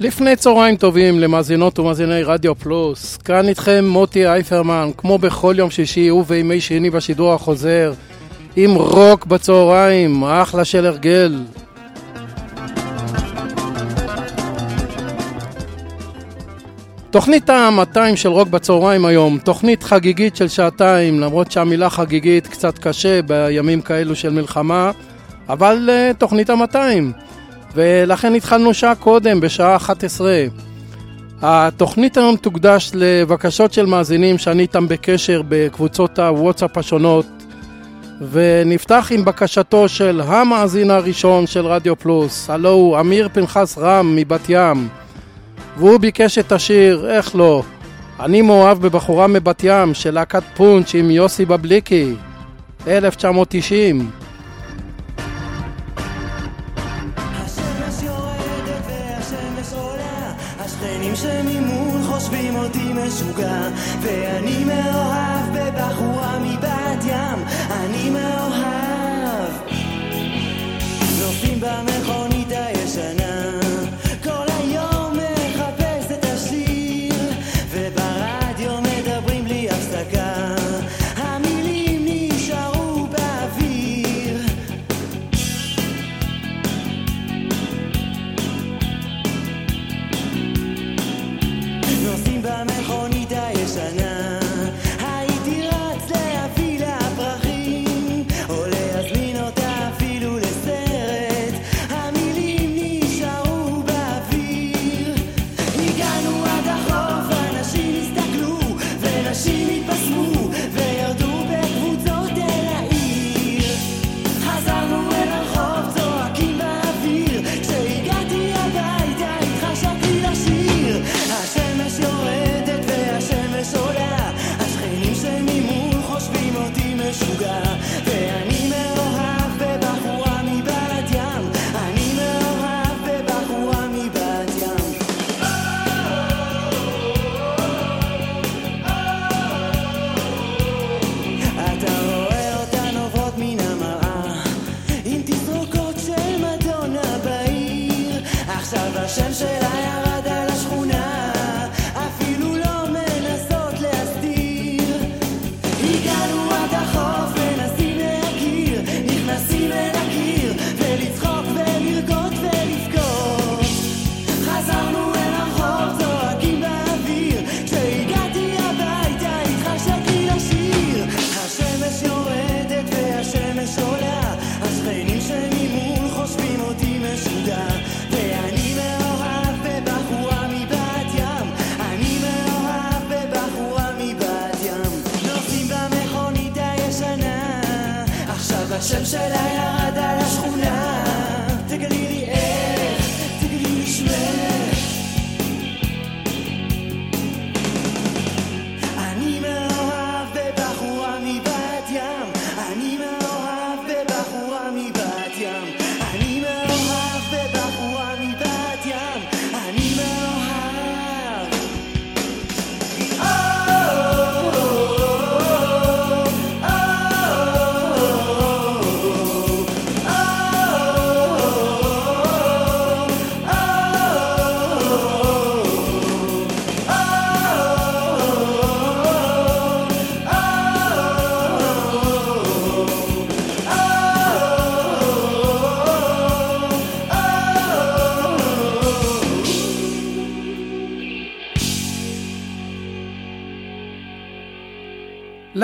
לפני צהריים טובים למאזינות ומאזיני רדיו פלוס, כאן איתכם מוטי אייפרמן, כמו בכל יום שישי ובימי שני בשידור החוזר, עם רוק בצהריים, אחלה של הרגל. תוכנית ה-200 של רוק בצהריים היום, תוכנית חגיגית של שעתיים, למרות שהמילה חגיגית קצת קשה בימים כאלו של מלחמה, אבל uh, תוכנית ה-200. ולכן התחלנו שעה קודם, בשעה 11. התוכנית היום תוקדש לבקשות של מאזינים שאני איתם בקשר בקבוצות הוואטסאפ השונות ונפתח עם בקשתו של המאזין הראשון של רדיו פלוס, הלו הוא אמיר פנחס רם מבת ים. והוא ביקש את השיר, איך לא, אני מאוהב בבחורה מבת ים של להקת פונץ' עם יוסי בבליקי. 1990 Cả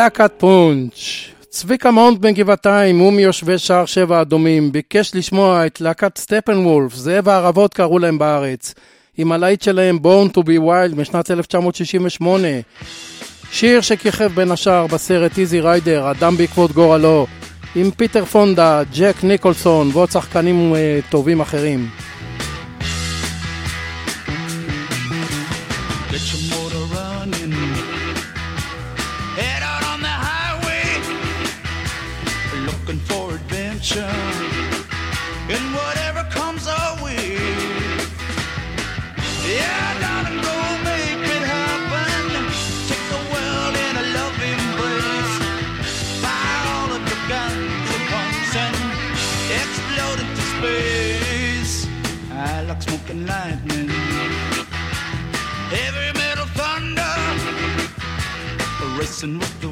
להקת פונץ' צביקה מאונט מגבעתיים הוא מיושבי שער שבע אדומים ביקש לשמוע את להקת סטפנוולף, זאב הערבות קראו להם בארץ. עם הלהיט שלהם Born to be Wild משנת 1968 שיר שכיכב בין השאר בסרט איזי ריידר, אדם בעקבות גורלו עם פיטר פונדה, ג'ק ניקולסון ועוד שחקנים uh, טובים אחרים attention in whatever comes our way. Yeah, darling, go make it happen. Take the world in a loving embrace. Fire all of your guns and pumps and explode into space. I like smoking lightning. Heavy metal thunder, racing with the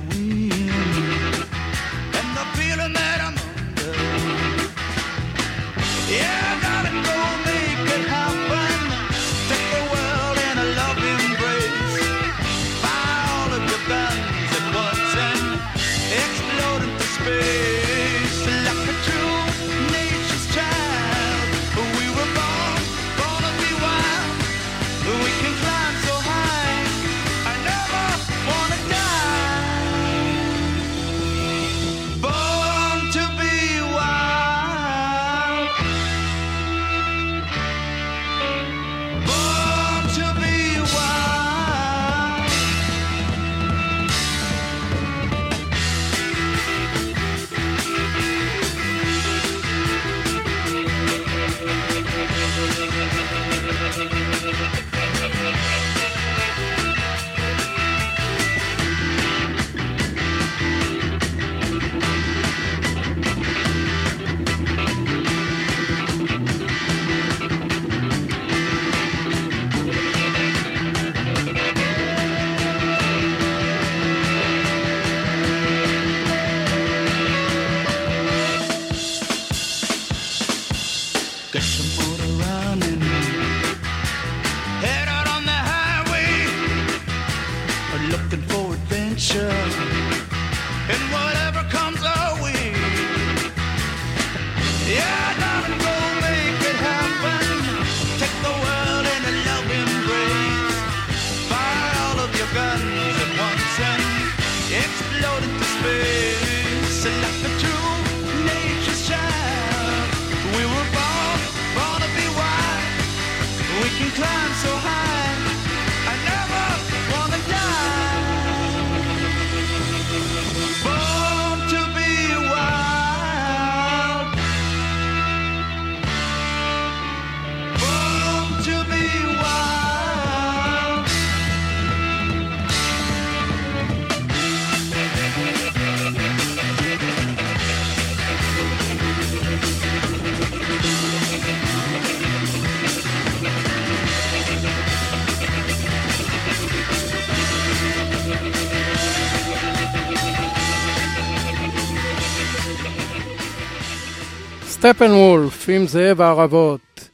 סטפנוולף עם זאב הערבות.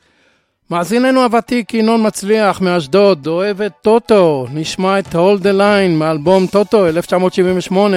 מאזיננו הוותיק ינון מצליח מאשדוד, אוהב את טוטו, נשמע את הולד the Line מאלבום טוטו 1978.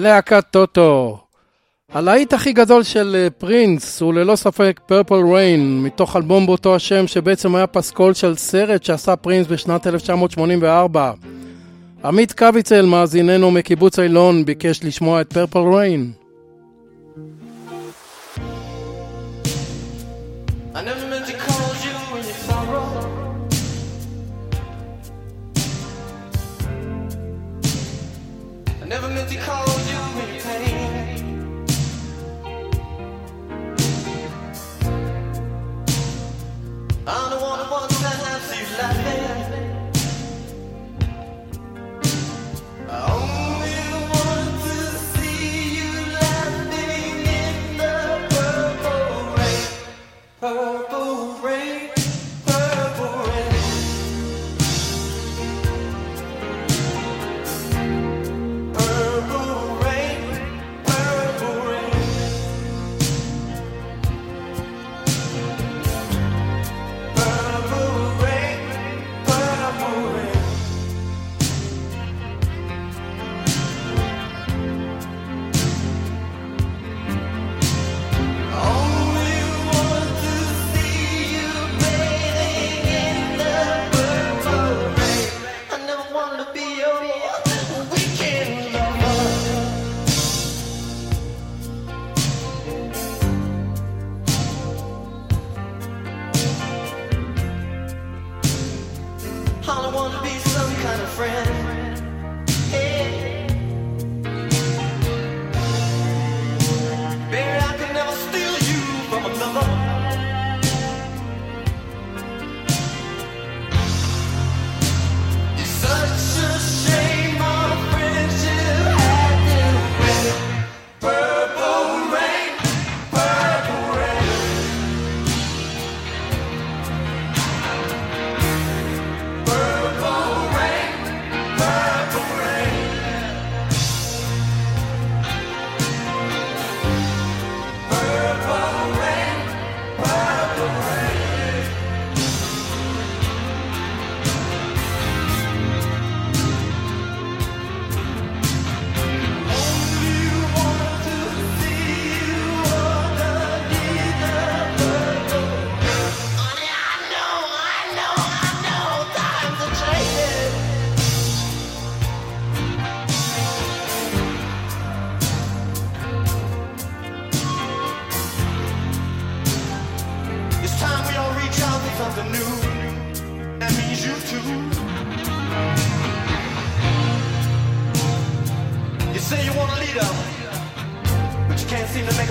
להקת טוטו. הלהיט הכי גדול של אה, פרינס הוא ללא ספק פרפל ריין, מתוך אלבום באותו השם שבעצם היה פסקול של סרט שעשה פרינס בשנת 1984. עמית קוויצל, מאזיננו מקיבוץ אילון, ביקש לשמוע את פרפל ריין. I never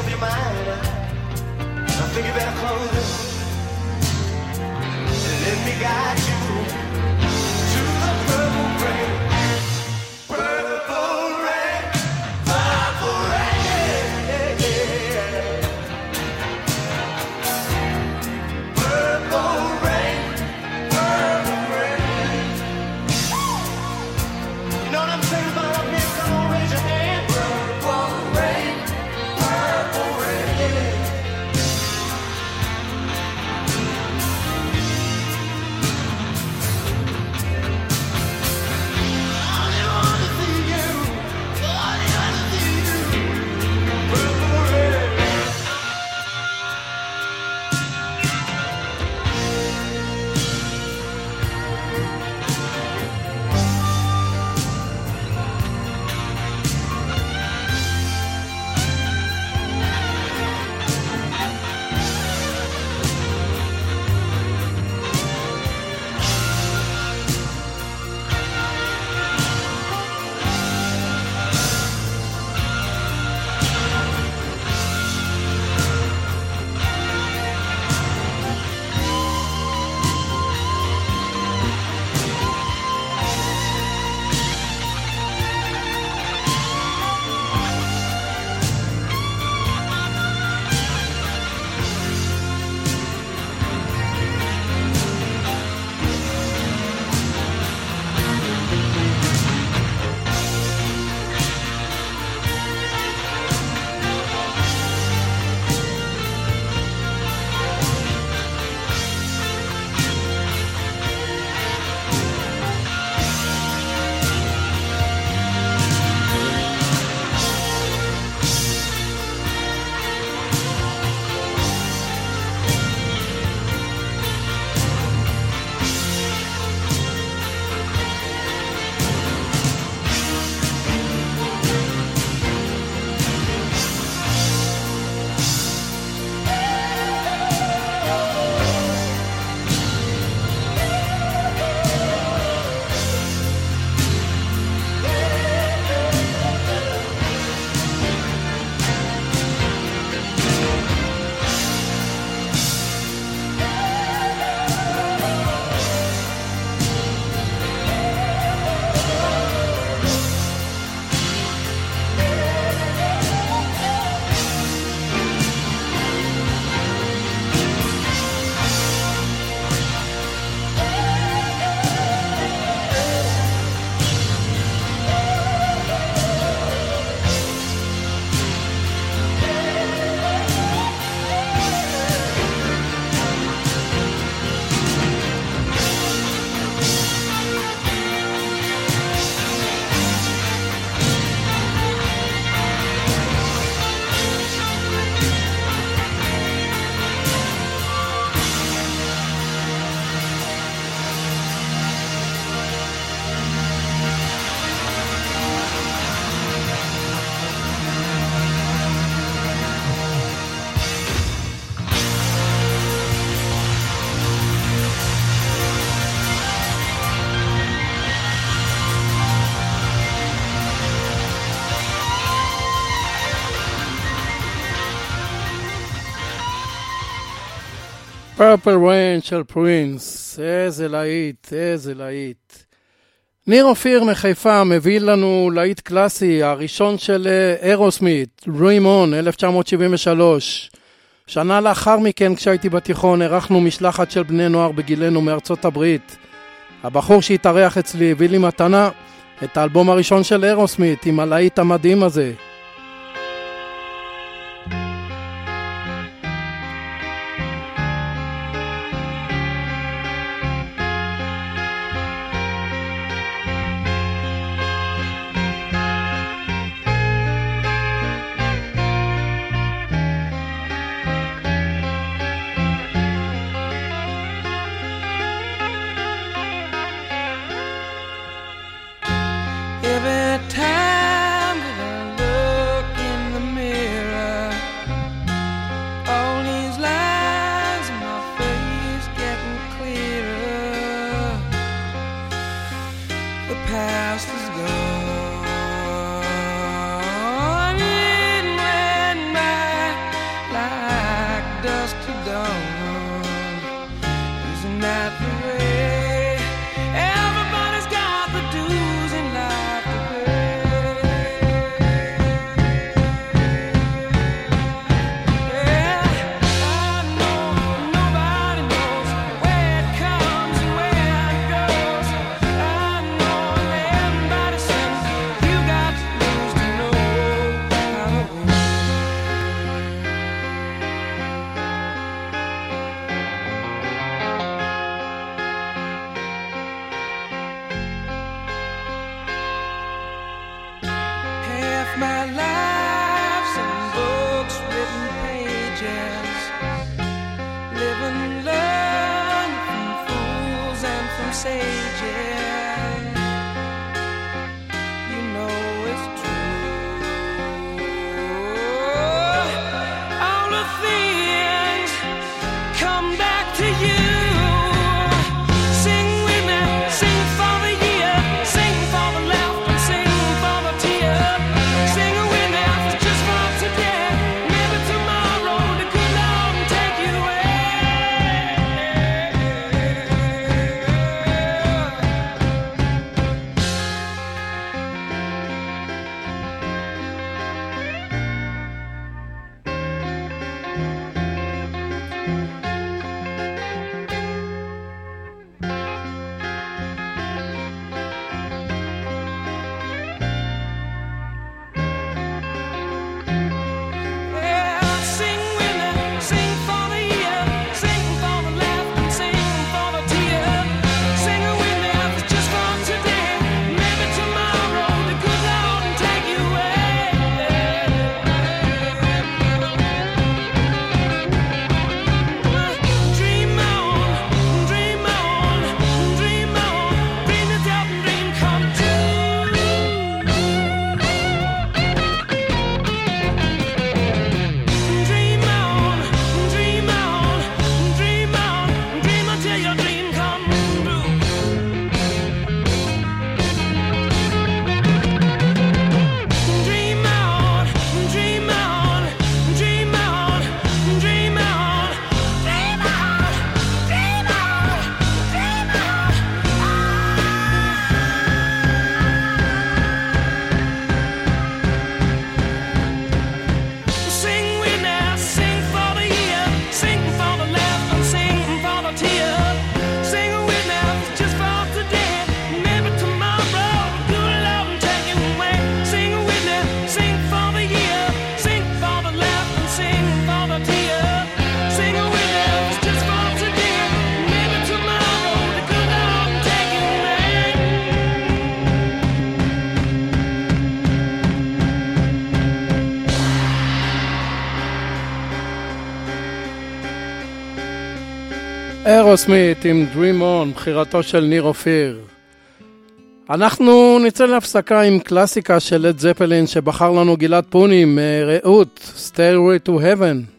your mind. I, I think you better close it. Let me guide you. פרפל ריין של פרינס, איזה להיט, איזה להיט. ניר אופיר מחיפה מביא לנו להיט קלאסי, הראשון של אירוסמית, רימון, 1973. שנה לאחר מכן, כשהייתי בתיכון, ארחנו משלחת של בני נוער בגילנו מארצות הברית. הבחור שהתארח אצלי הביא לי מתנה את האלבום הראשון של אירוסמית עם הלהיט המדהים הזה, ארוסמית עם Dream On, בחירתו של ניר אופיר. אנחנו נצא להפסקה עם קלאסיקה של לד זפלין שבחר לנו גלעד פונים, רעות, Stairway to Heaven.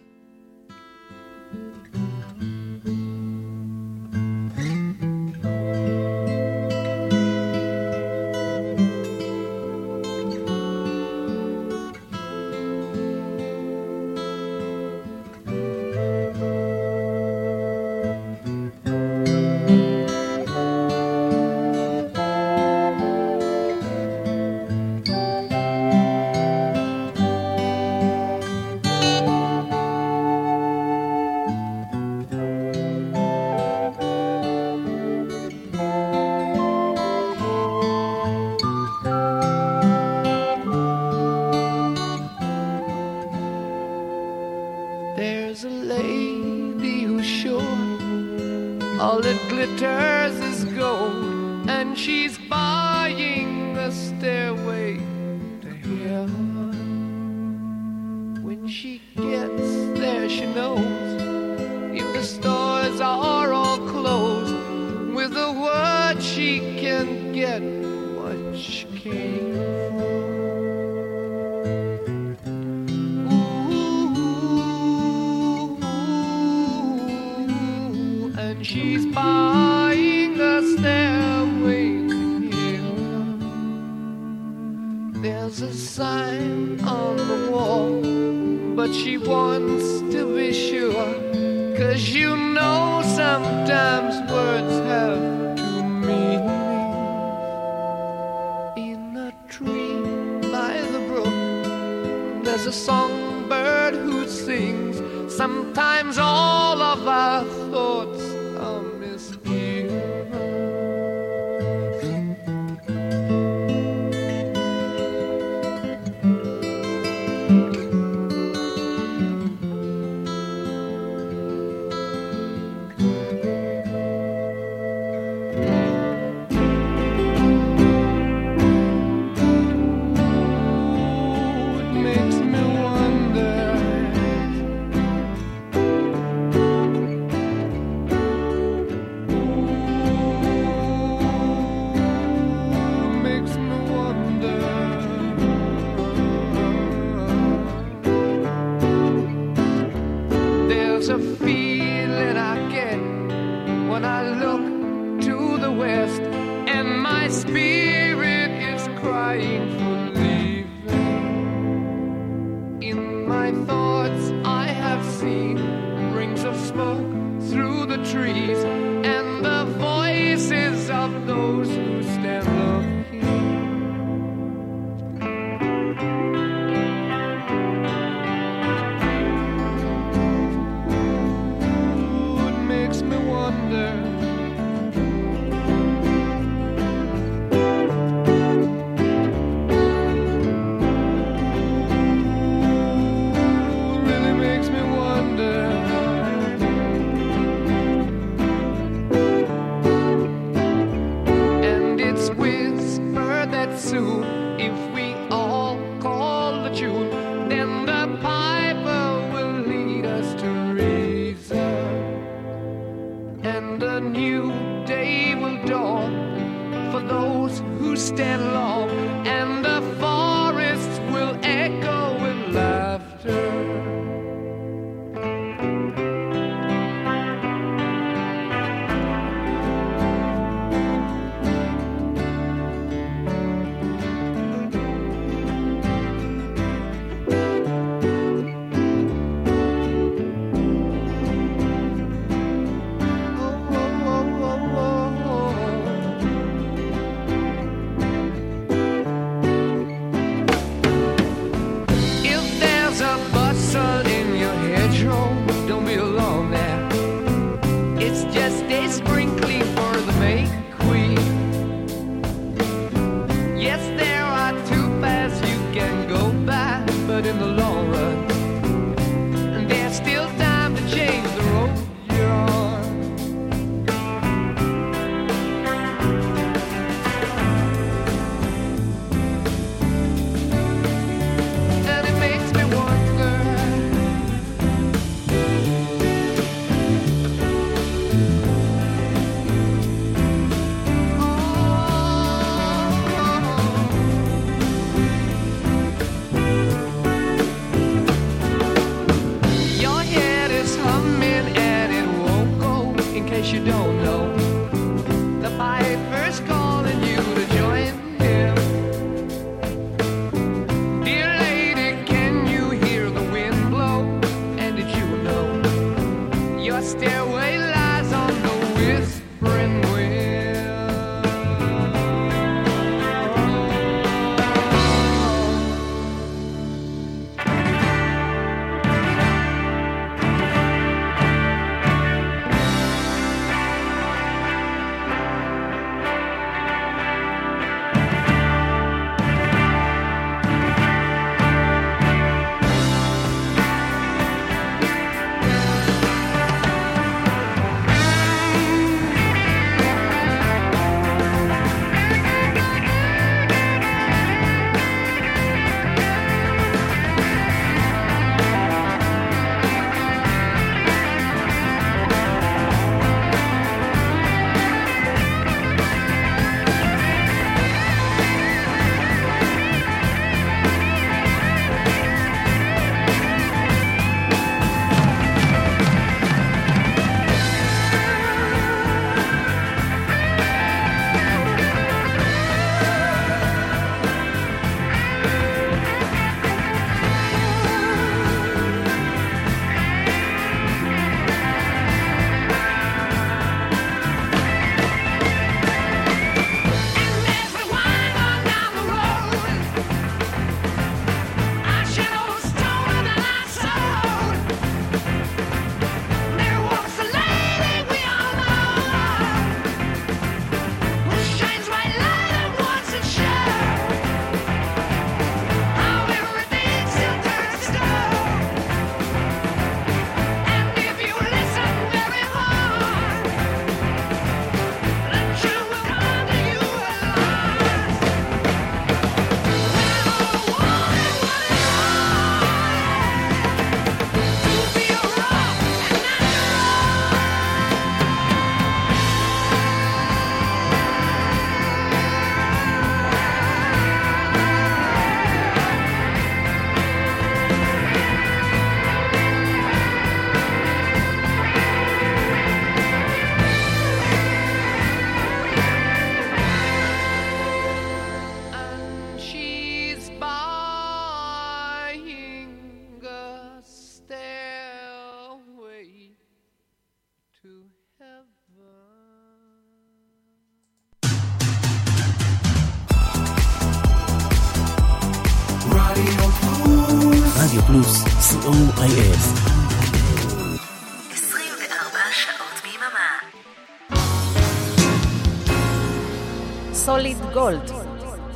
גולד,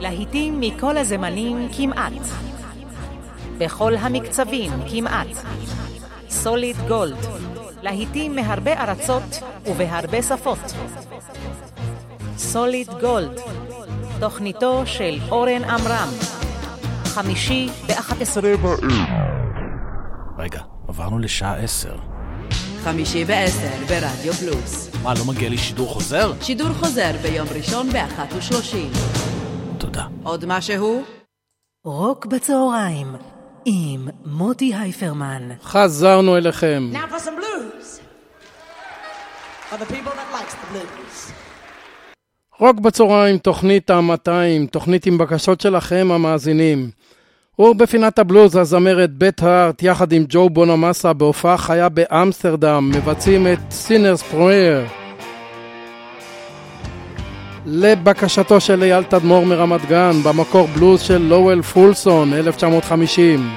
להיטים מכל הזמנים כמעט. בכל המקצבים כמעט. סוליד גולד, להיטים מהרבה ארצות ובהרבה שפות. סוליד גולד, תוכניתו של אורן עמרם. חמישי ב-11 רגע, עברנו לשעה עשר. חמישי בעשר ברדיו פלוס. מה, לא מגיע לי שידור חוזר? שידור חוזר ביום ראשון באחת ושלושים. תודה. עוד משהו? רוק בצהריים עם מוטי הייפרמן. חזרנו אליכם. Now for some blues. For the people that likes the blues. רוק בצהריים, תוכנית ה-200, תוכנית עם בקשות שלכם המאזינים. ובפינת הבלוז הזמרת בית הארט יחד עם ג'ו בונמאסה בהופעה חיה באמסטרדם מבצעים את Sinner's Prayer. לבקשתו של אייל תדמור מרמת גן, במקור בלוז של לואל פולסון, 1950.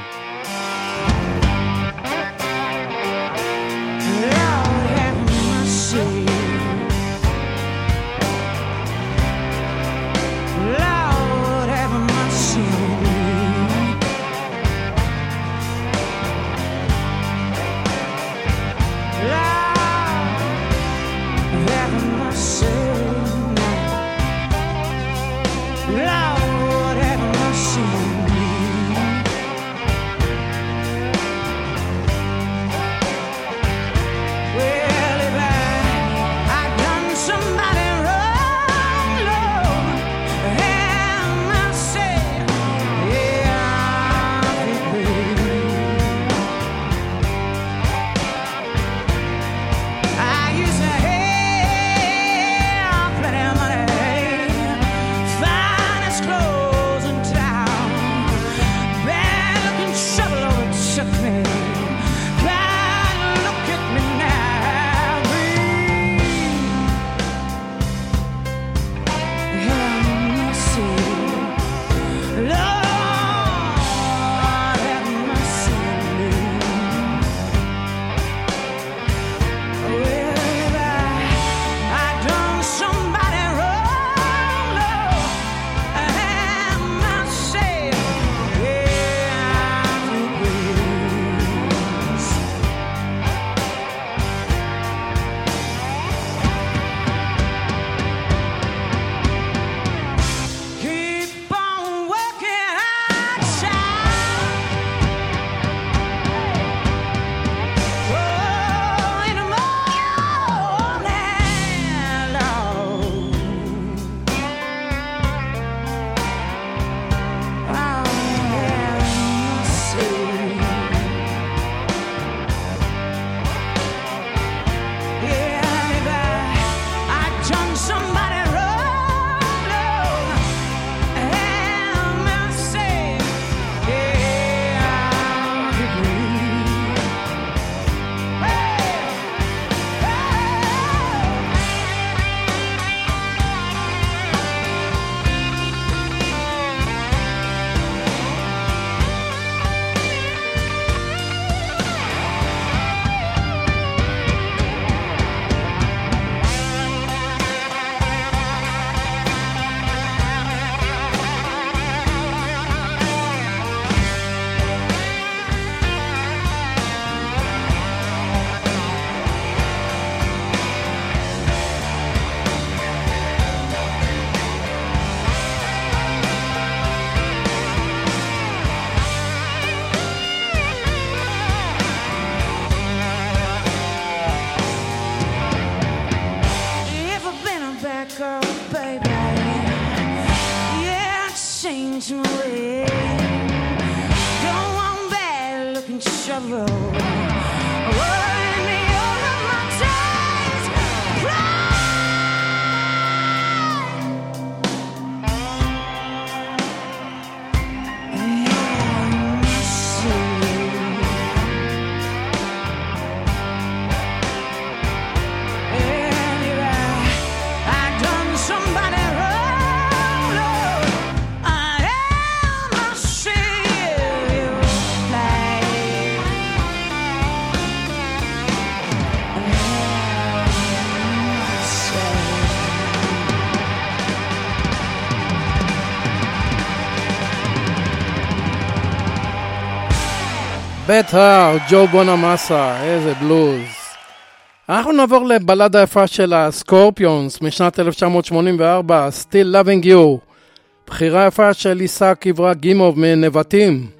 הר, ג'ו בונמאסה, איזה בלוז. אנחנו נעבור לבלדה יפה של הסקורפיונס משנת 1984, Still Loving You. בחירה יפה של עיסק עברה גימוב מנבטים.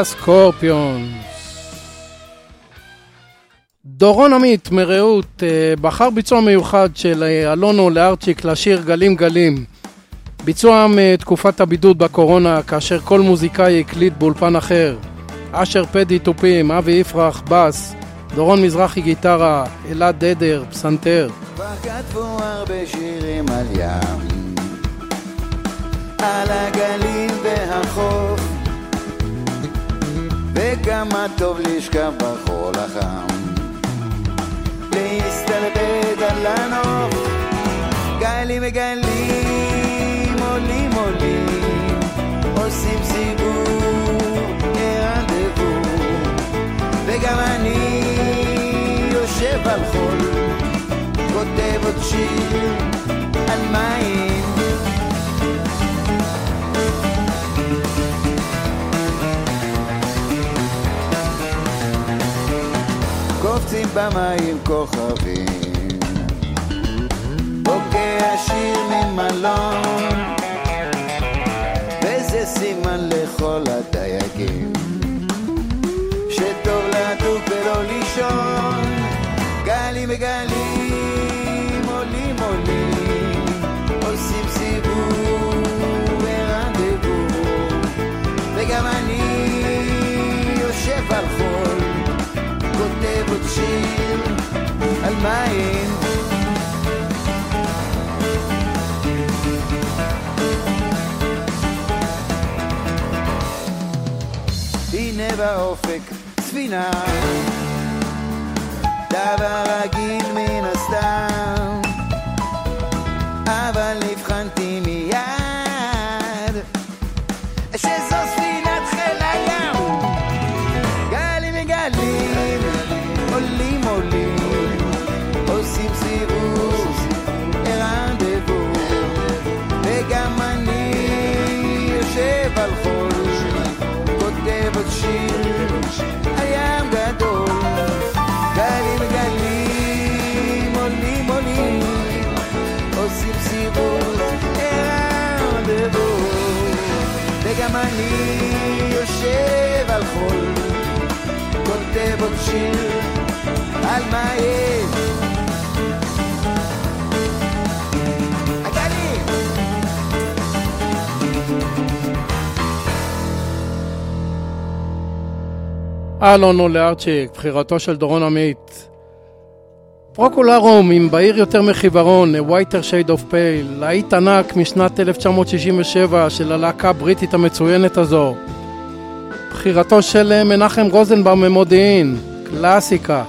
הסקורפיונס. דורון עמית מרעות אה, בחר ביצוע מיוחד של אה, אלונו לארצ'יק לשיר גלים גלים. ביצוע מתקופת הבידוד בקורונה כאשר כל מוזיקאי הקליט באולפן אחר. אשר פדי תופים, אבי יפרח, בס, דורון מזרחי גיטרה, אלעד דדר, פסנתר. כבר כתבו הרבה שירים על ים, על הגליל והחוף, וכמה טוב לשכב בחול החם, להסתלבט על הנוף, גלים וגלים עולים עולים, עושים סיבוב, רנדבו, וגם אני יושב על חול. כותב עוד שיר על מים קופצים במים כוכבים. בוקע שיר ממלון וזה סימן לכל הדייגים. שטוב לדוק ולא לישון גלים וגלים על מים. הנה באופק ספינה. דבר רגיל מן הסתם. אבל הבחנתי עושים סיבוב רנדבו וגם אני יושב על חול כותב עוד שיר על מים הגלים אלונו לארצ'יק, בחירתו של דורון עמית. פרוקולרום עם בהיר יותר מחיוורון, A Whiter Shade of Pale, להיט ענק משנת 1967 של הלהקה הבריטית המצוינת הזו. בחירתו של מנחם רוזנבאום ממודיעין, קלאסיקה.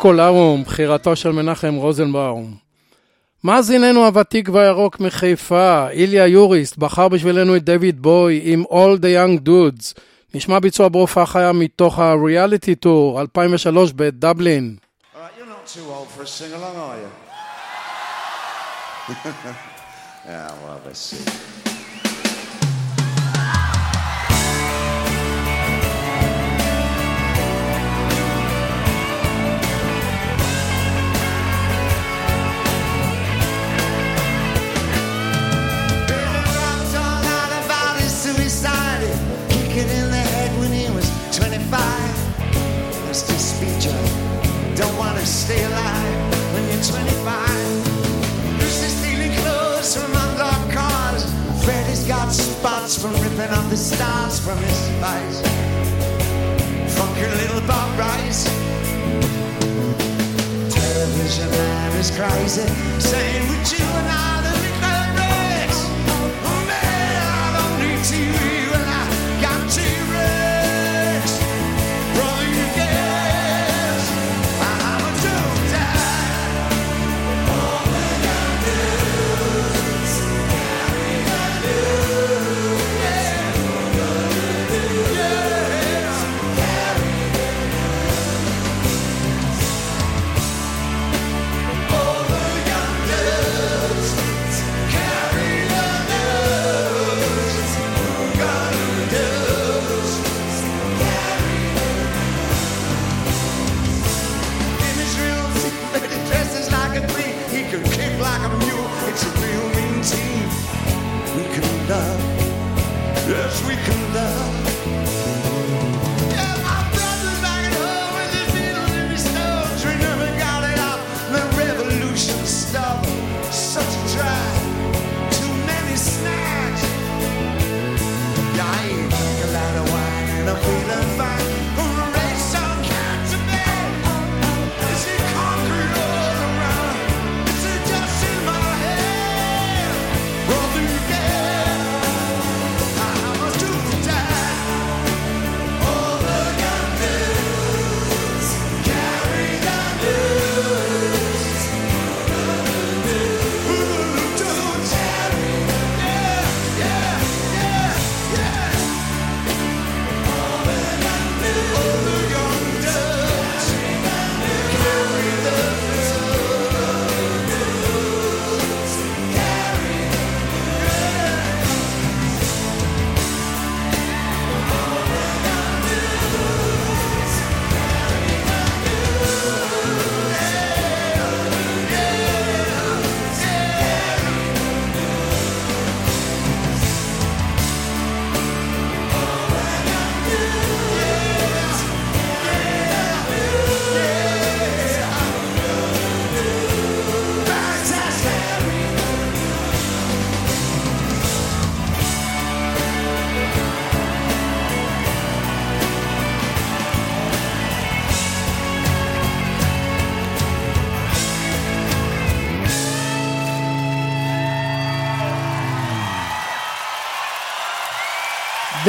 קולרום, בחירתו של מנחם רוזנבאום. מאזיננו הוותיק והירוק מחיפה, איליה יוריסט, בחר בשבילנו את דויד בוי עם All the Young Dudes. נשמע ביצוע בהופעה חיה מתוך ה-Reality Tour 2003 בדבלין. Right, stay alive when you're 25. Stealing clothes from cars. Freddy's got spots from ripping off the stars from his eyes. Funky little Bob Rice. Television man is crazy, saying would you and I.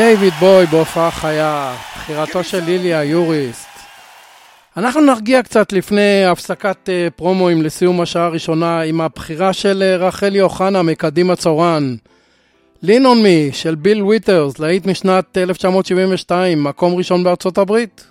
דיוויד בוי בהופעה חיה, בחירתו של ליליה יוריסט. אנחנו נרגיע קצת לפני הפסקת אה, פרומואים לסיום השעה הראשונה עם הבחירה של אה, רחלי אוחנה מקדימה צורן. לינון מי של ביל ויטרס, להיט משנת 1972, מקום ראשון בארצות הברית.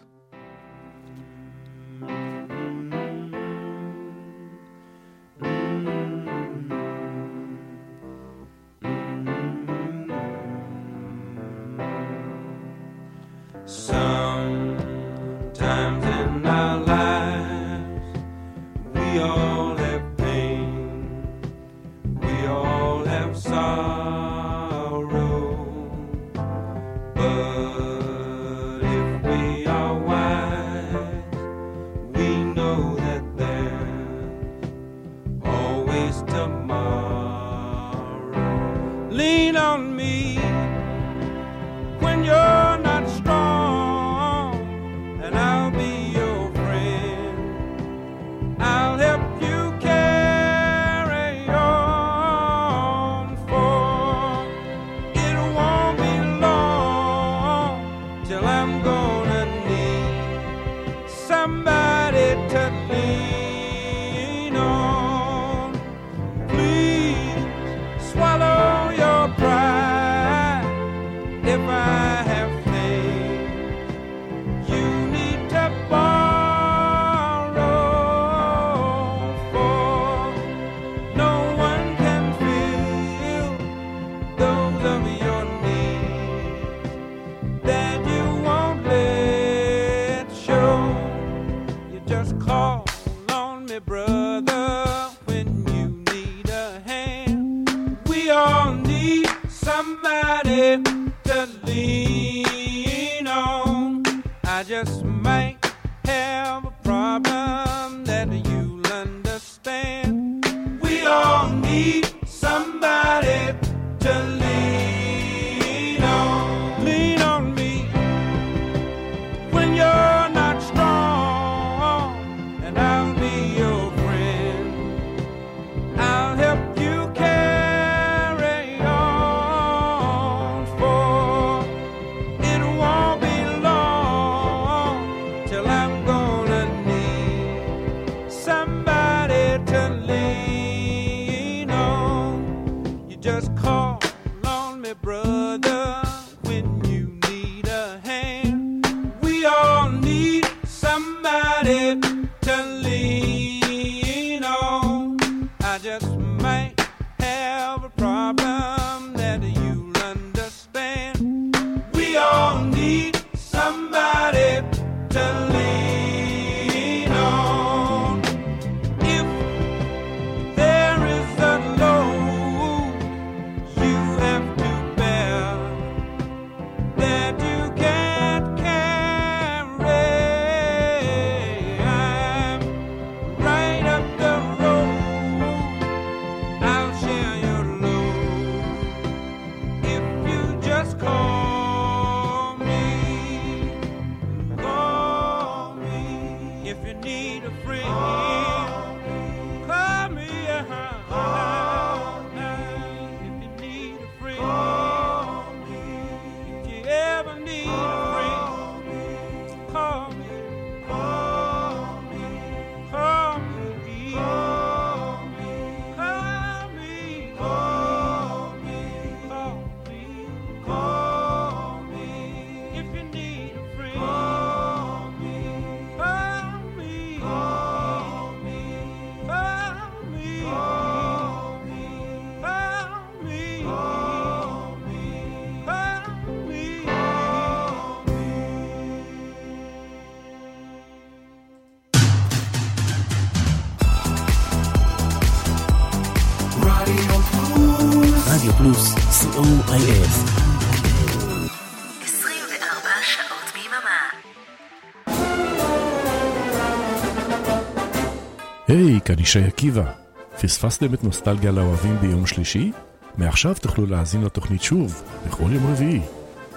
כאן ישי עקיבא. פספסתם את נוסטלגיה לאוהבים ביום שלישי? מעכשיו תוכלו להאזין לתוכנית שוב, בכל יום רביעי,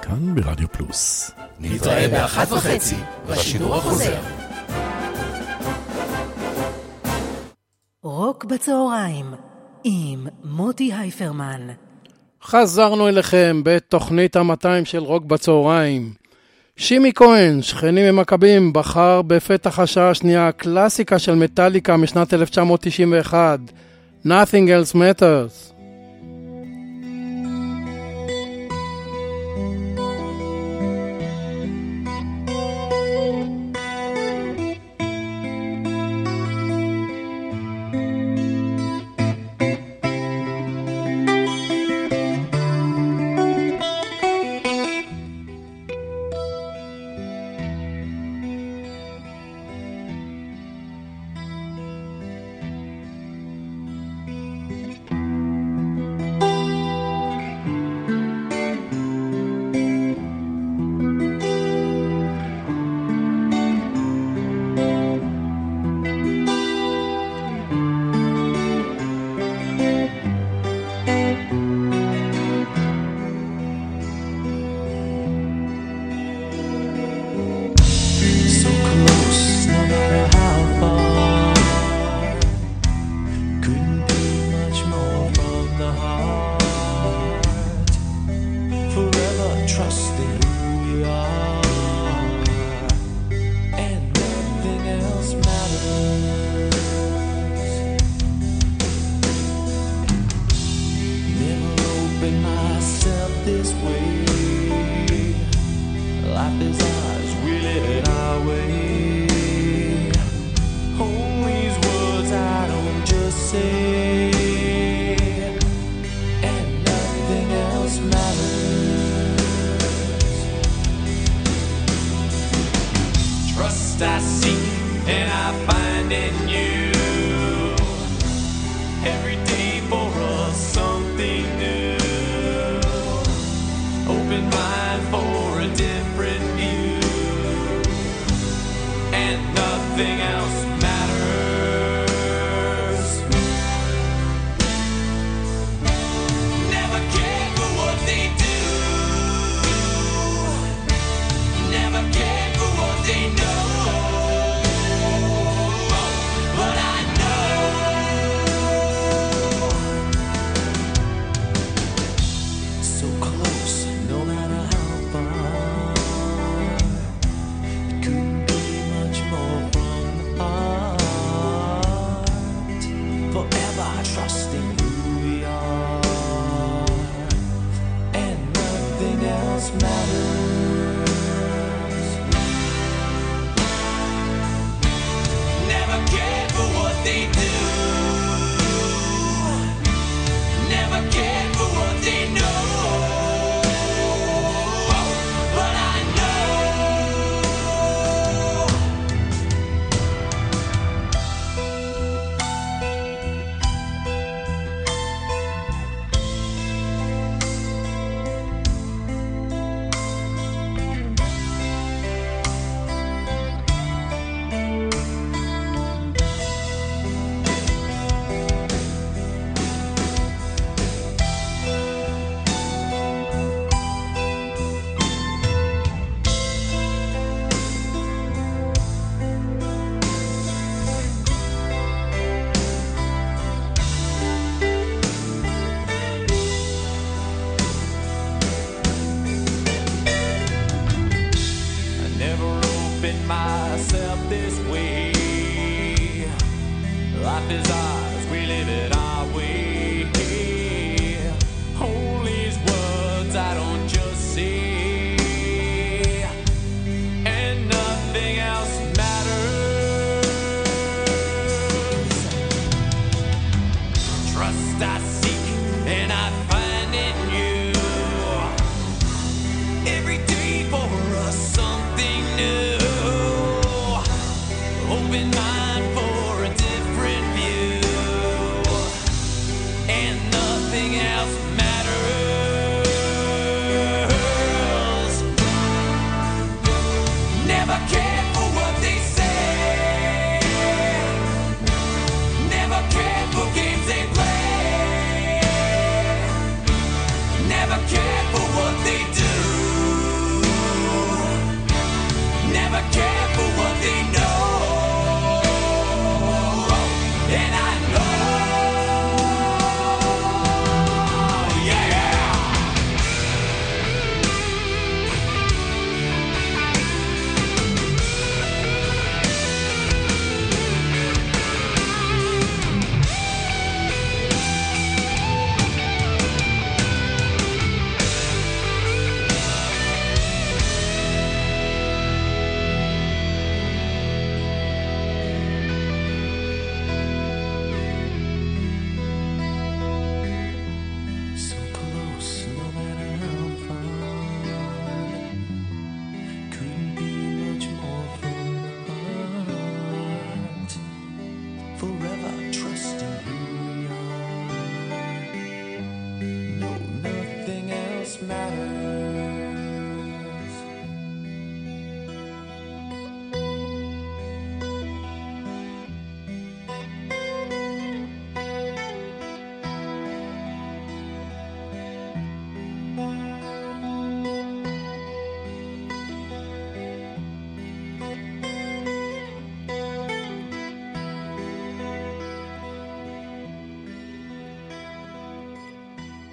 כאן ברדיו פלוס. נתראה באחת וחצי, בשידור החוזר. רוק בצהריים, עם מוטי הייפרמן. חזרנו אליכם בתוכנית ה-200 של רוק בצהריים. שימי כהן, שכני ממכבים, בחר בפתח השעה השנייה קלאסיקה של מטאליקה משנת 1991, Nothing Else Matters.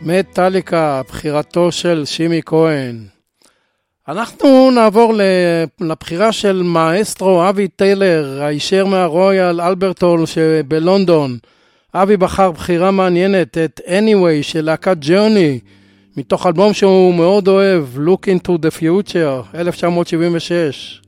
מטאליקה, בחירתו של שימי כהן. אנחנו נעבור לבחירה של מאסטרו אבי טיילר, הישר מהרויאל אלברטול שבלונדון. אבי בחר בחירה מעניינת, את Anyway של להקת ג'וני, מתוך אלבום שהוא מאוד אוהב, Look into the Future, 1976.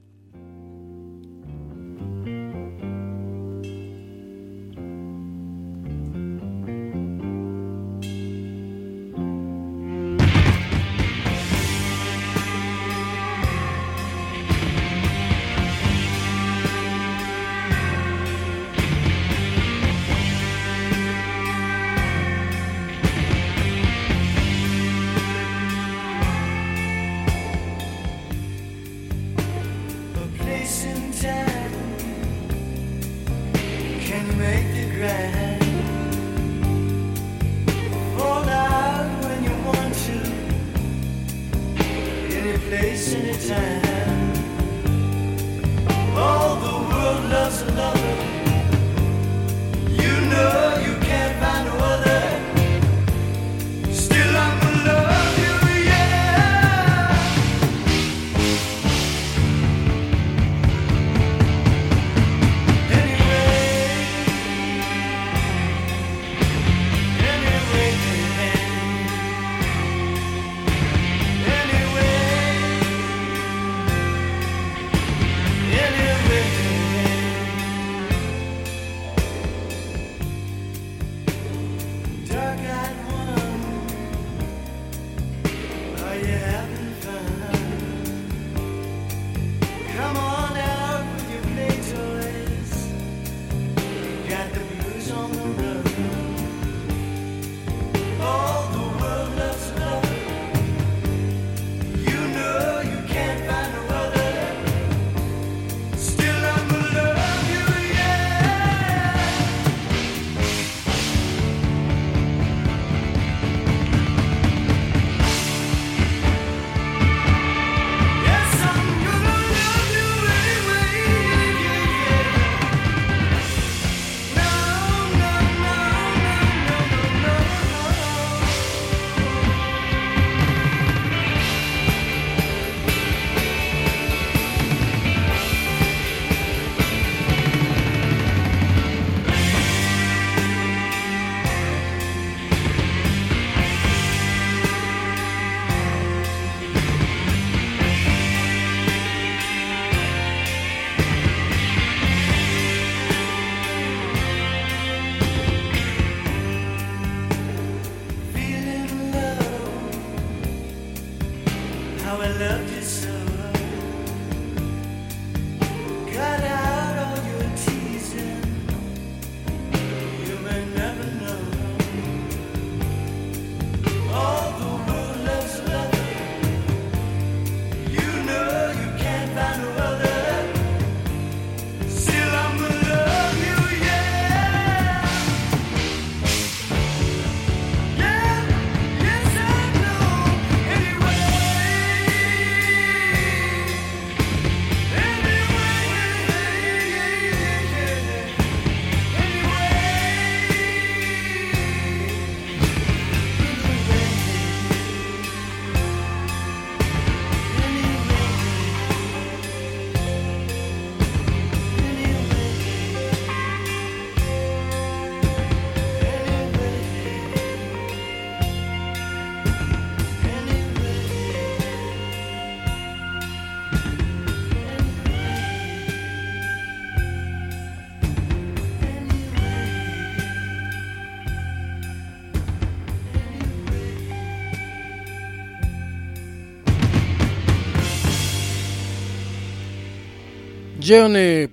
ג'רני,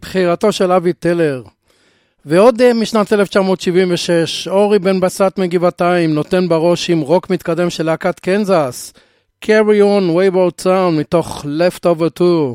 בחירתו של אבי טלר. ועוד אה, משנת 1976, אורי בן בסט מגבעתיים נותן בראש עם רוק מתקדם של להקת קנזס, Carry on Wayward Son מתוך Leftoverture.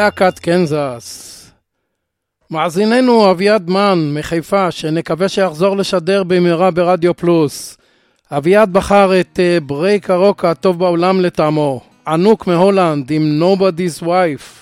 להקת קנזס. מאזיננו אביעד מן מחיפה, שנקווה שיחזור לשדר במהרה ברדיו פלוס. אביעד בחר את אה, ברייק הרוק הטוב בעולם לטעמו. ענוק מהולנד עם Nobody's Wife.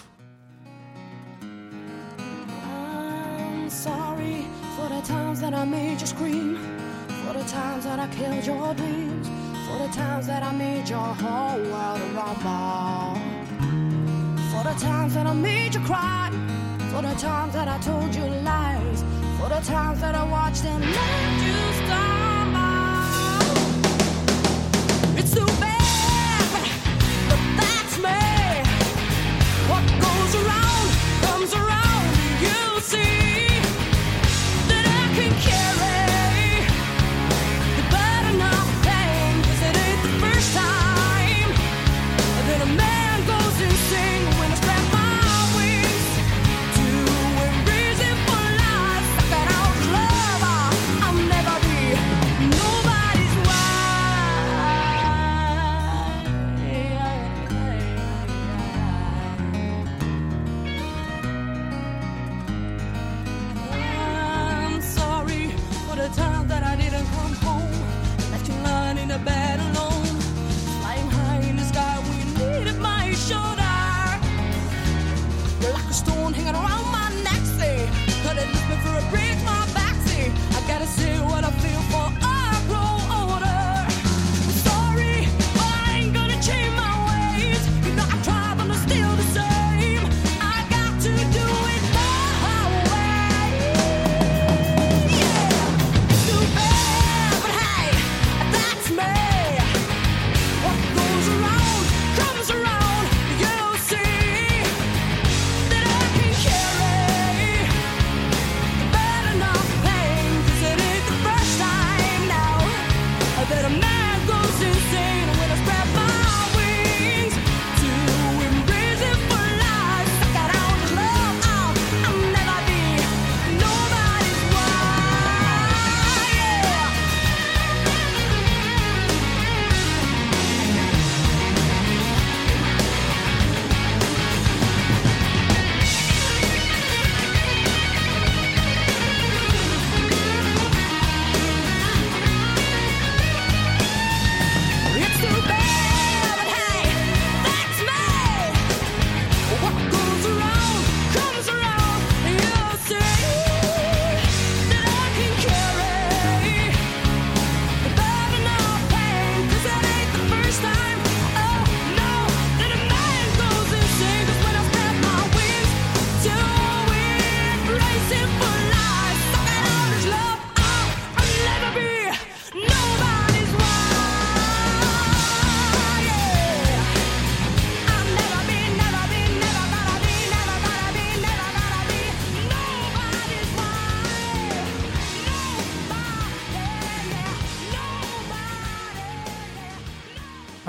the times that I told you lies, for the times that I watched and let you stumble. It's too bad, but that's me. What goes around comes around, you see.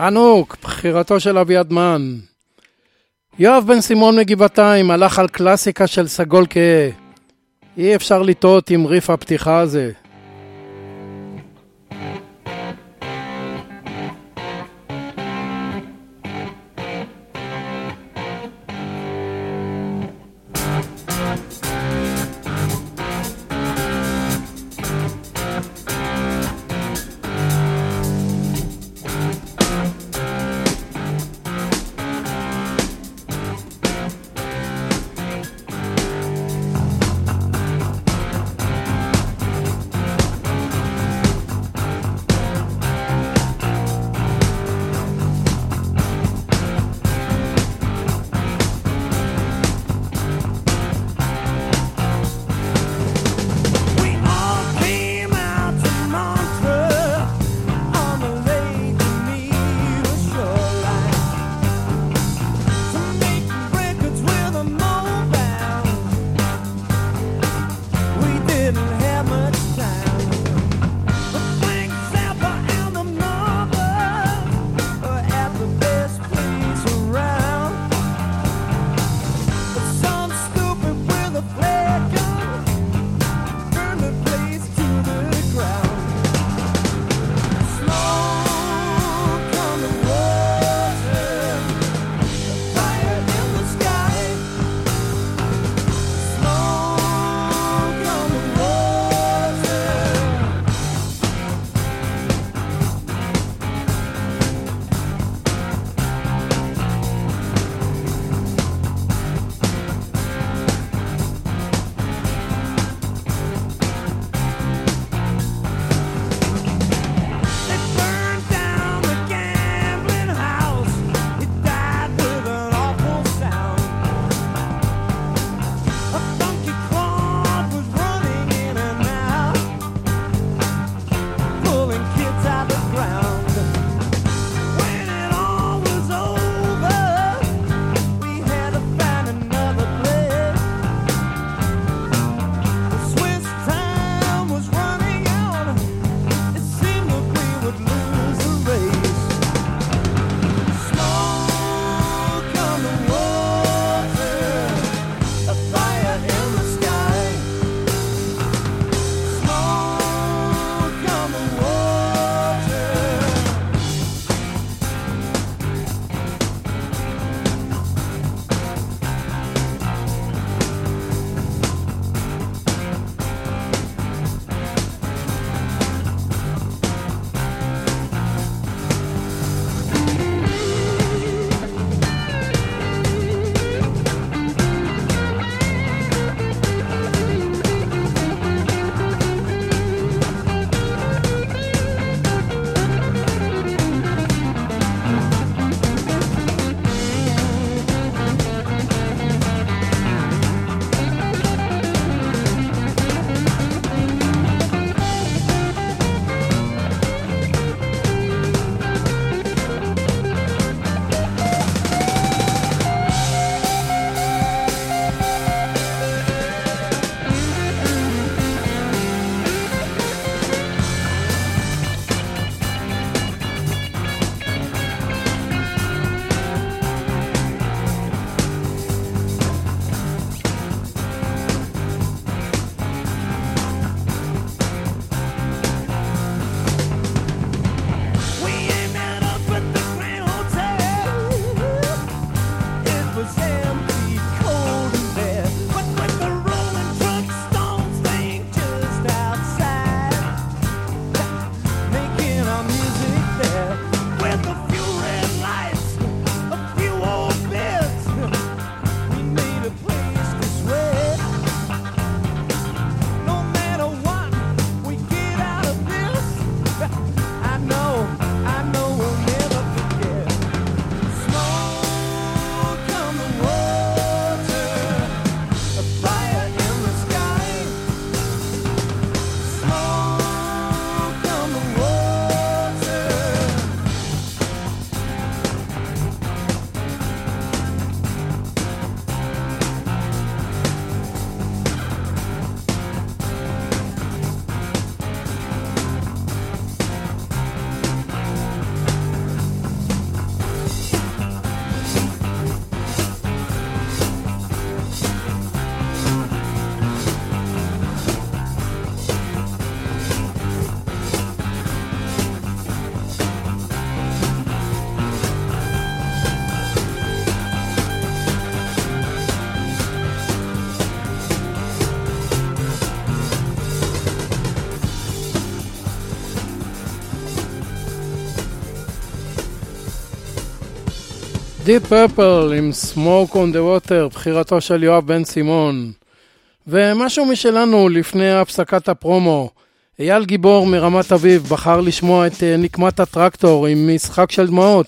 ענוק, בחירתו של אביעד מן. יואב בן סימון מגבעתיים הלך על קלאסיקה של סגול כהה. אי אפשר לטעות עם ריף הפתיחה הזה. Deep Purple עם Smoke on the Water, בחירתו של יואב בן סימון. ומשהו משלנו לפני הפסקת הפרומו. אייל גיבור מרמת אביב בחר לשמוע את אה, נקמת הטרקטור עם משחק של דמעות.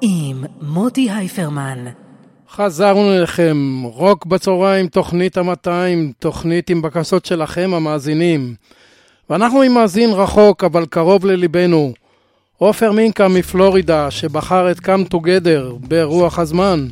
עם מוטי הייפרמן. חזרנו אליכם, רוק בצהריים, תוכנית ה-200, תוכנית עם בקשות שלכם המאזינים. ואנחנו עם מאזין רחוק אבל קרוב לליבנו, עופר מינקה מפלורידה, שבחר את Come Together ברוח הזמן.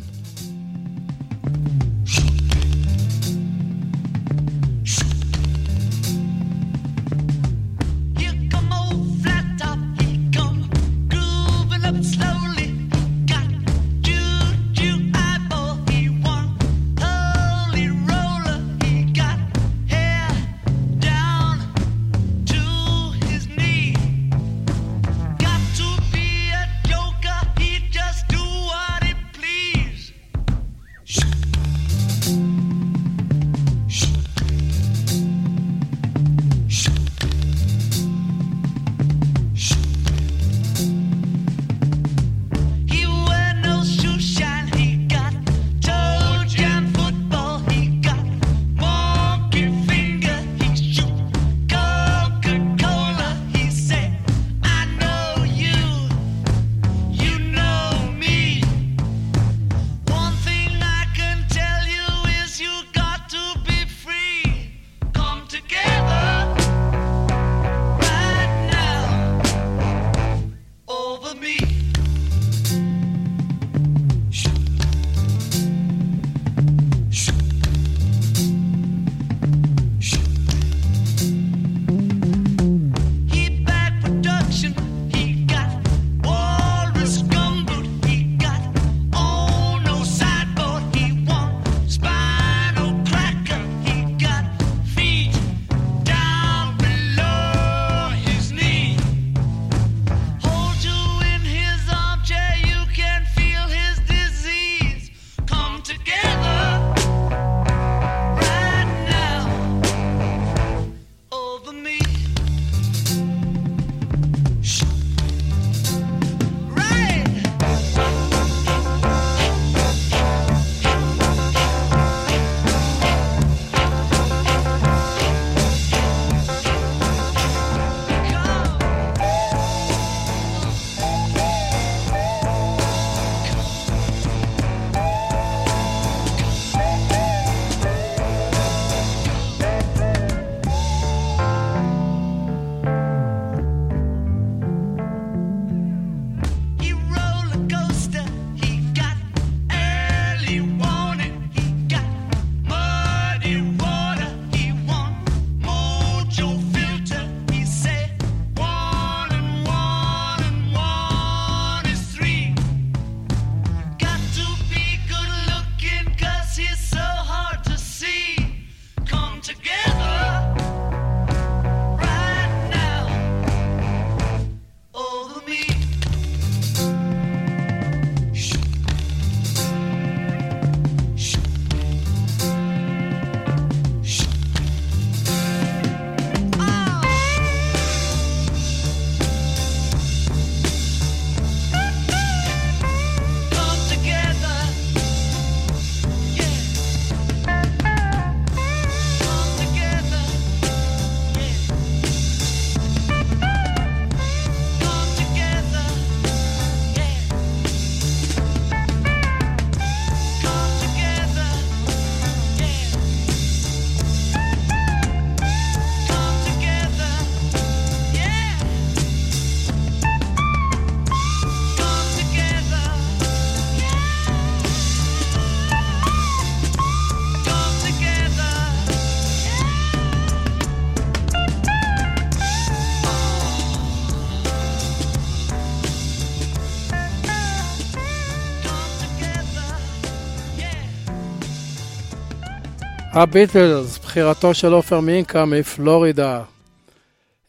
הביטלס, בחירתו של עופר מינקה מפלורידה.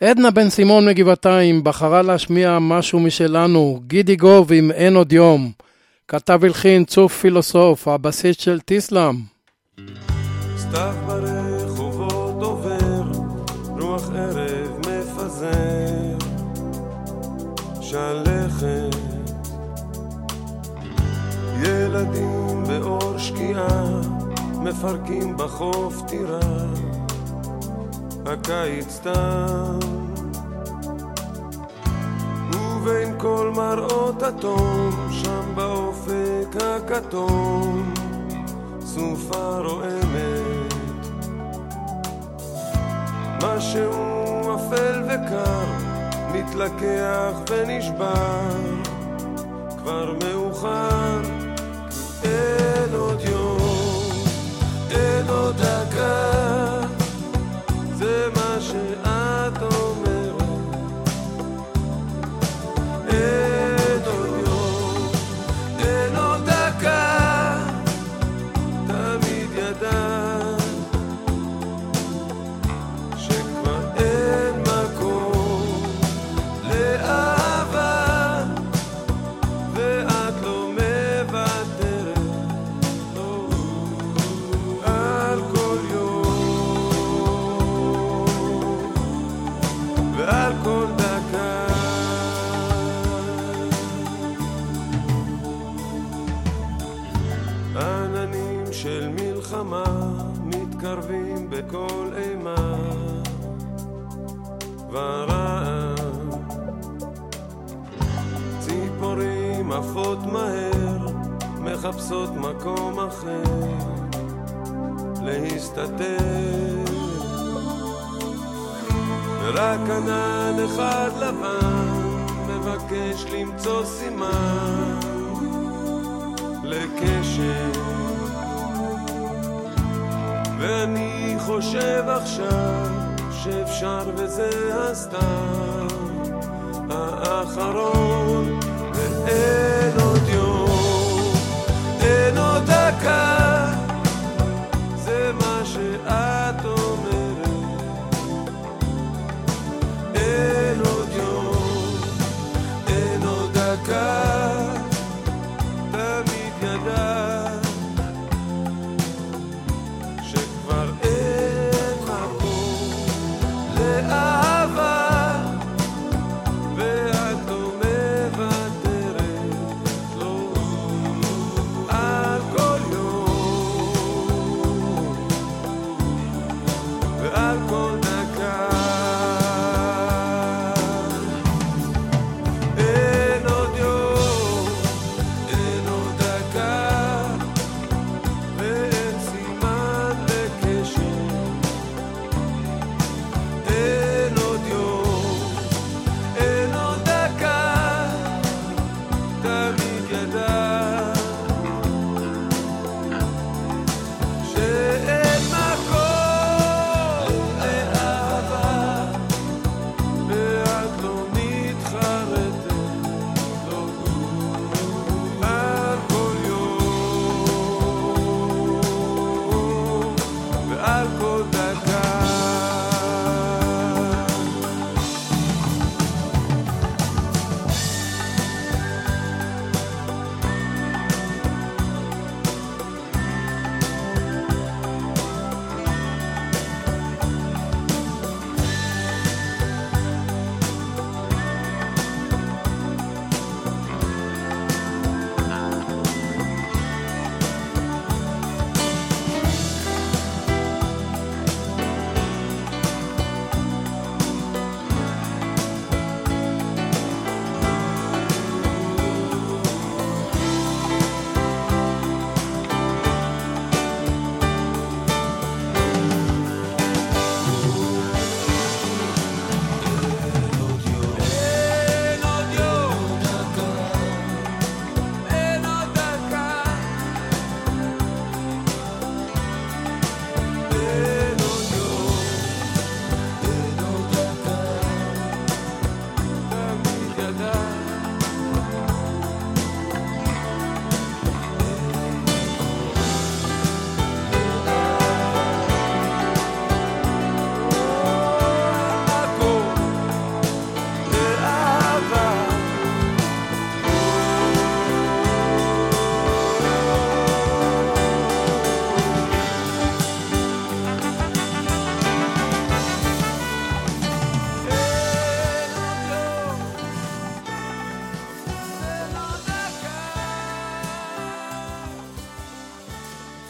עדנה בן סימון מגבעתיים בחרה להשמיע משהו משלנו, גידי גוב עם אין עוד יום. כתב הלחין צוף פילוסוף, הבסיס של טיסלאם. סתיו ברחובות מפרקים בחוף טירה, הקיץ תם. ובין כל מראות התום, שם באופק הכתום, סופה רועמת. משהו אפל וקר, מתלקח ונשבר, כבר מאוחר, אין עוד יום, אין עוד דקה,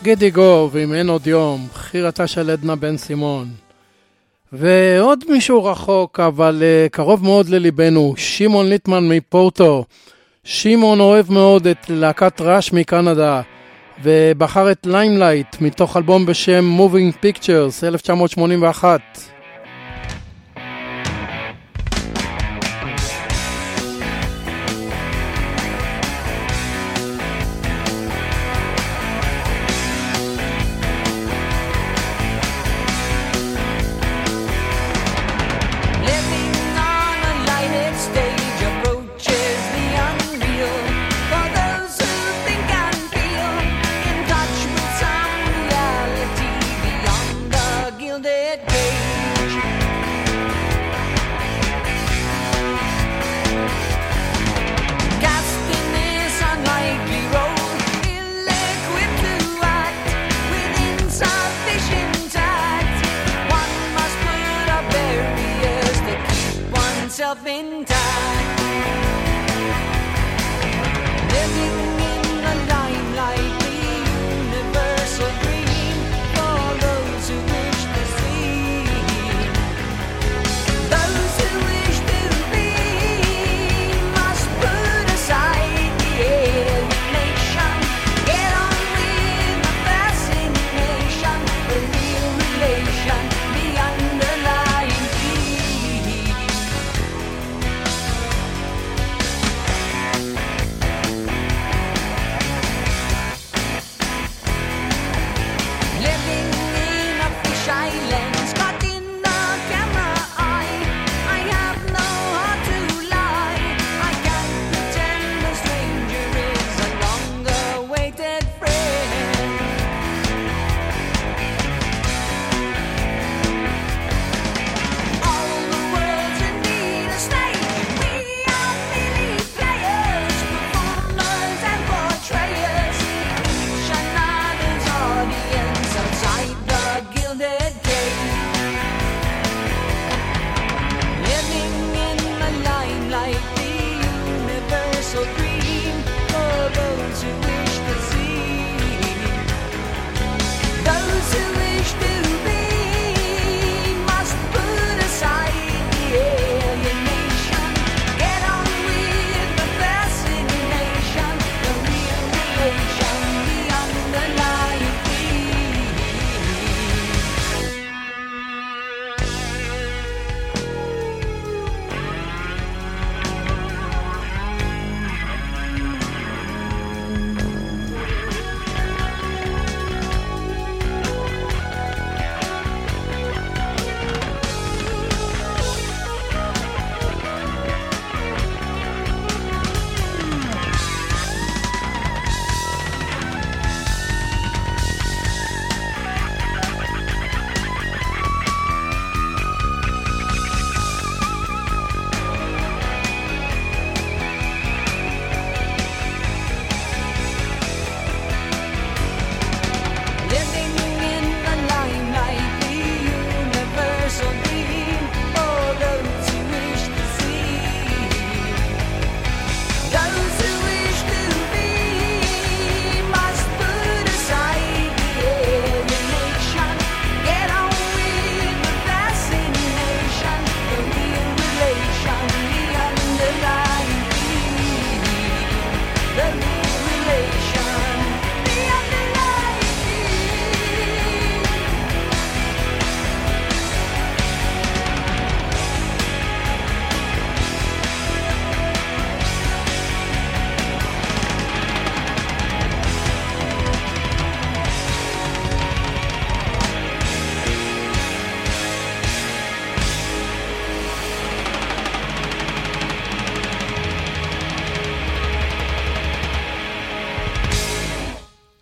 גידי גוב עם אין עוד יום, בחירתה של עדנה בן סימון. ועוד מישהו רחוק, אבל uh, קרוב מאוד לליבנו, שמעון ליטמן מפורטו. שמעון אוהב מאוד את להקת ראש מקנדה, ובחר את Limelight מתוך אלבום בשם Moving Pictures, 1981.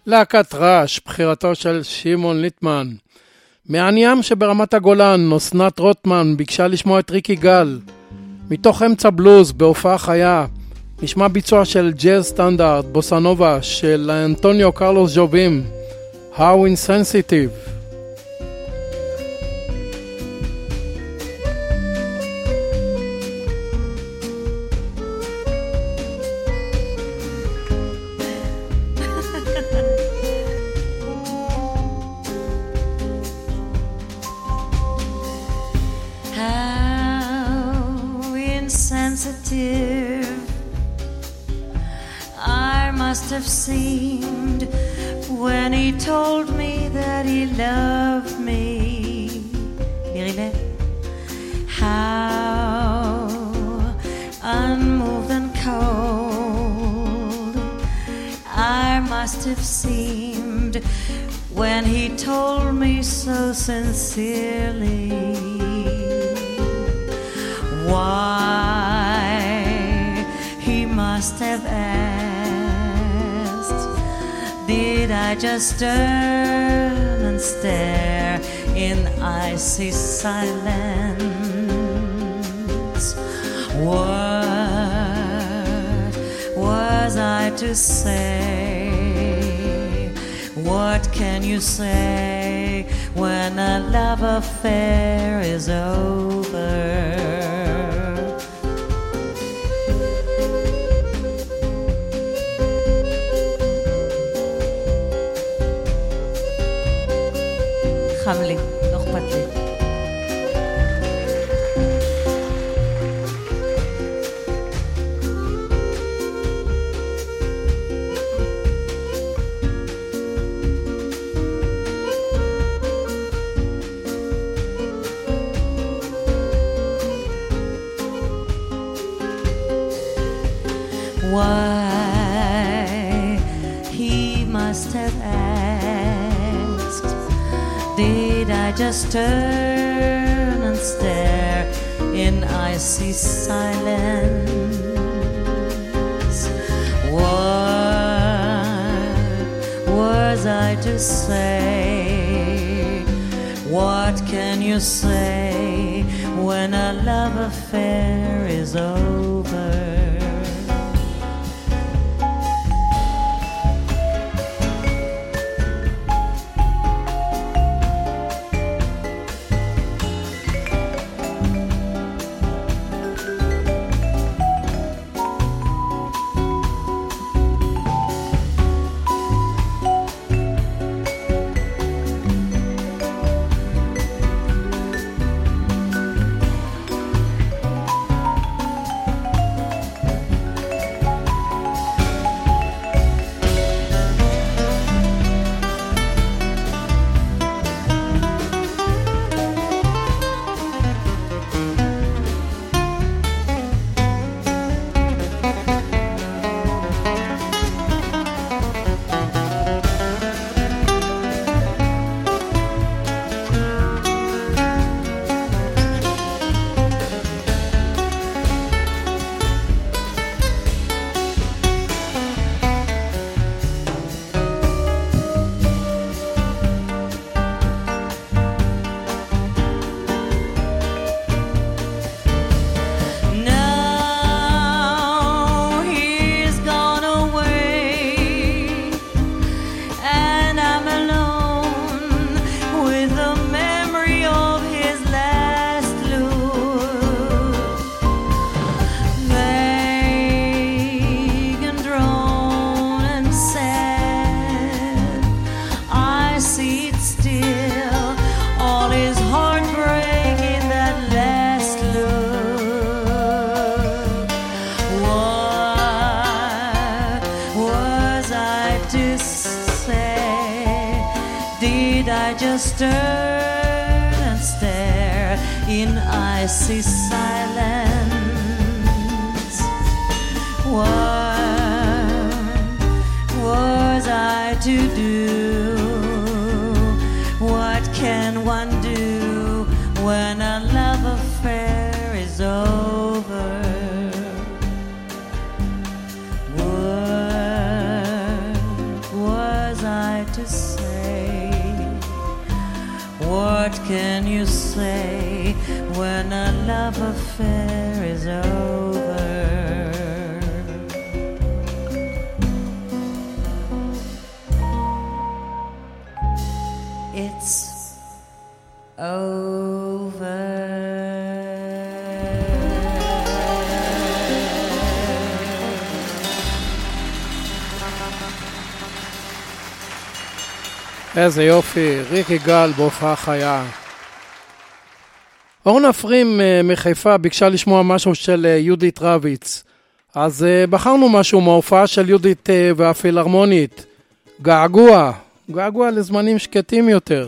להקת רעש, בחירתו של שמעון ליטמן. מעניין שברמת הגולן, אסנת רוטמן ביקשה לשמוע את ריקי גל. מתוך אמצע בלוז, בהופעה חיה, נשמע ביצוע של ג'אז סטנדרט, בוסנובה, של אנטוניו קרלוס ג'ובים, How Insensitive. when a love affair is over. איזה יופי, ריק יגאל בהופעה חיה. אורנה פרים אה, מחיפה ביקשה לשמוע משהו של אה, יהודית רביץ, אז אה, בחרנו משהו מההופעה של יהודית והפילהרמונית, געגוע, געגוע לזמנים שקטים יותר.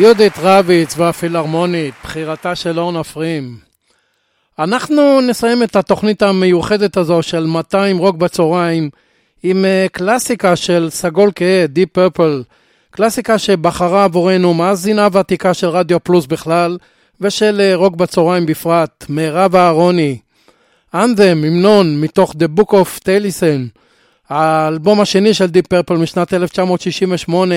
יהודית רביץ והפילהרמונית, בחירתה של אורנה פרים. אנחנו נסיים את התוכנית המיוחדת הזו של 200 רוק בצהריים עם אה, קלאסיקה של סגול כהה, Deep Purple, קלאסיקה שבחרה עבורנו מאזינה ותיקה של רדיו פלוס בכלל ושל אה, רוק בצהריים בפרט, מירב אהרוני. אנדם, המנון, מתוך The Book of Talison, האלבום השני של Deep Purple משנת 1968,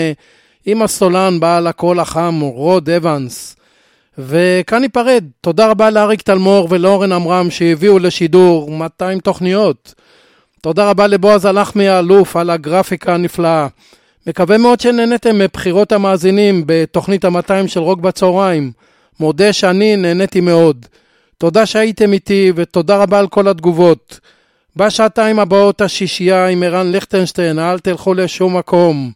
עם הסולן בעל הקול החם, רוד אבנס. וכאן ניפרד. תודה רבה לאריק תלמור ולאורן עמרם שהביאו לשידור 200 תוכניות. תודה רבה לבועז הלחמי האלוף על הגרפיקה הנפלאה. מקווה מאוד שנהניתם מבחירות המאזינים בתוכנית ה-200 של רוק בצהריים. מודה שאני נהניתי מאוד. תודה שהייתם איתי ותודה רבה על כל התגובות. בשעתיים הבאות השישייה עם ערן ליכטנשטיין, אל תלכו לשום מקום.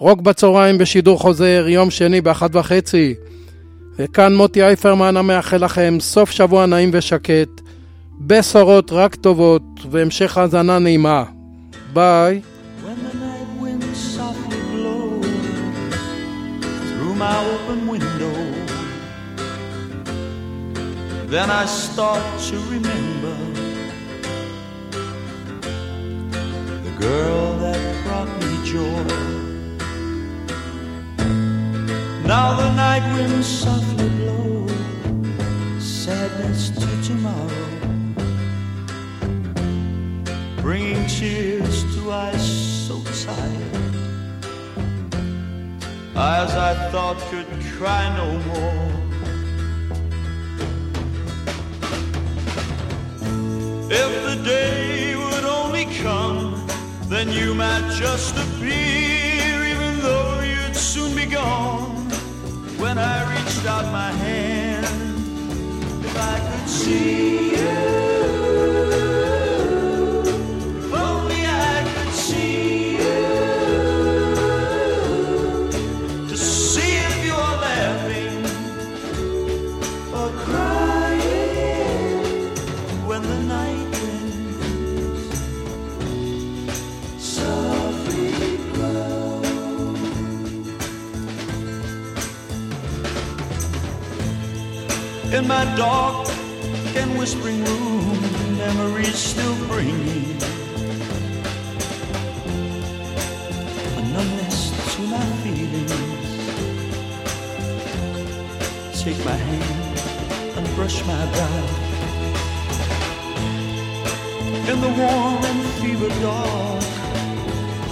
רוק בצהריים בשידור חוזר, יום שני באחת וחצי. וכאן מוטי אייפרמן המאחל לכם סוף שבוע נעים ושקט, בשורות רק טובות והמשך האזנה נעימה. ביי. My open window, then I start to remember the girl that brought me joy. Now the night winds softly blow sadness to tomorrow bringing tears to eyes so tired, eyes I thought could cry no more. If the day would only come, then you might just appear, even though you'd soon be gone. When I reached out my hand, if I could see you. In my dark and whispering room, memories still bring me a numbness to my feelings. Take my hand and brush my brow. In the warm and fever dark,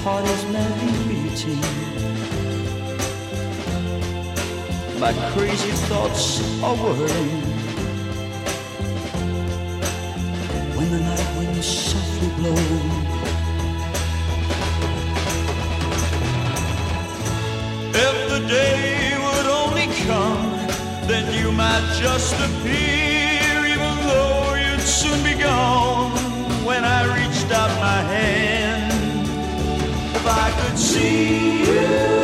heart is madly beating. My crazy thoughts are whirling. When the night winds softly blow. If the day would only come, then you might just appear, even though you'd soon be gone. When I reached out my hand, if I could see you,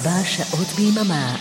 24 שעות ביממה.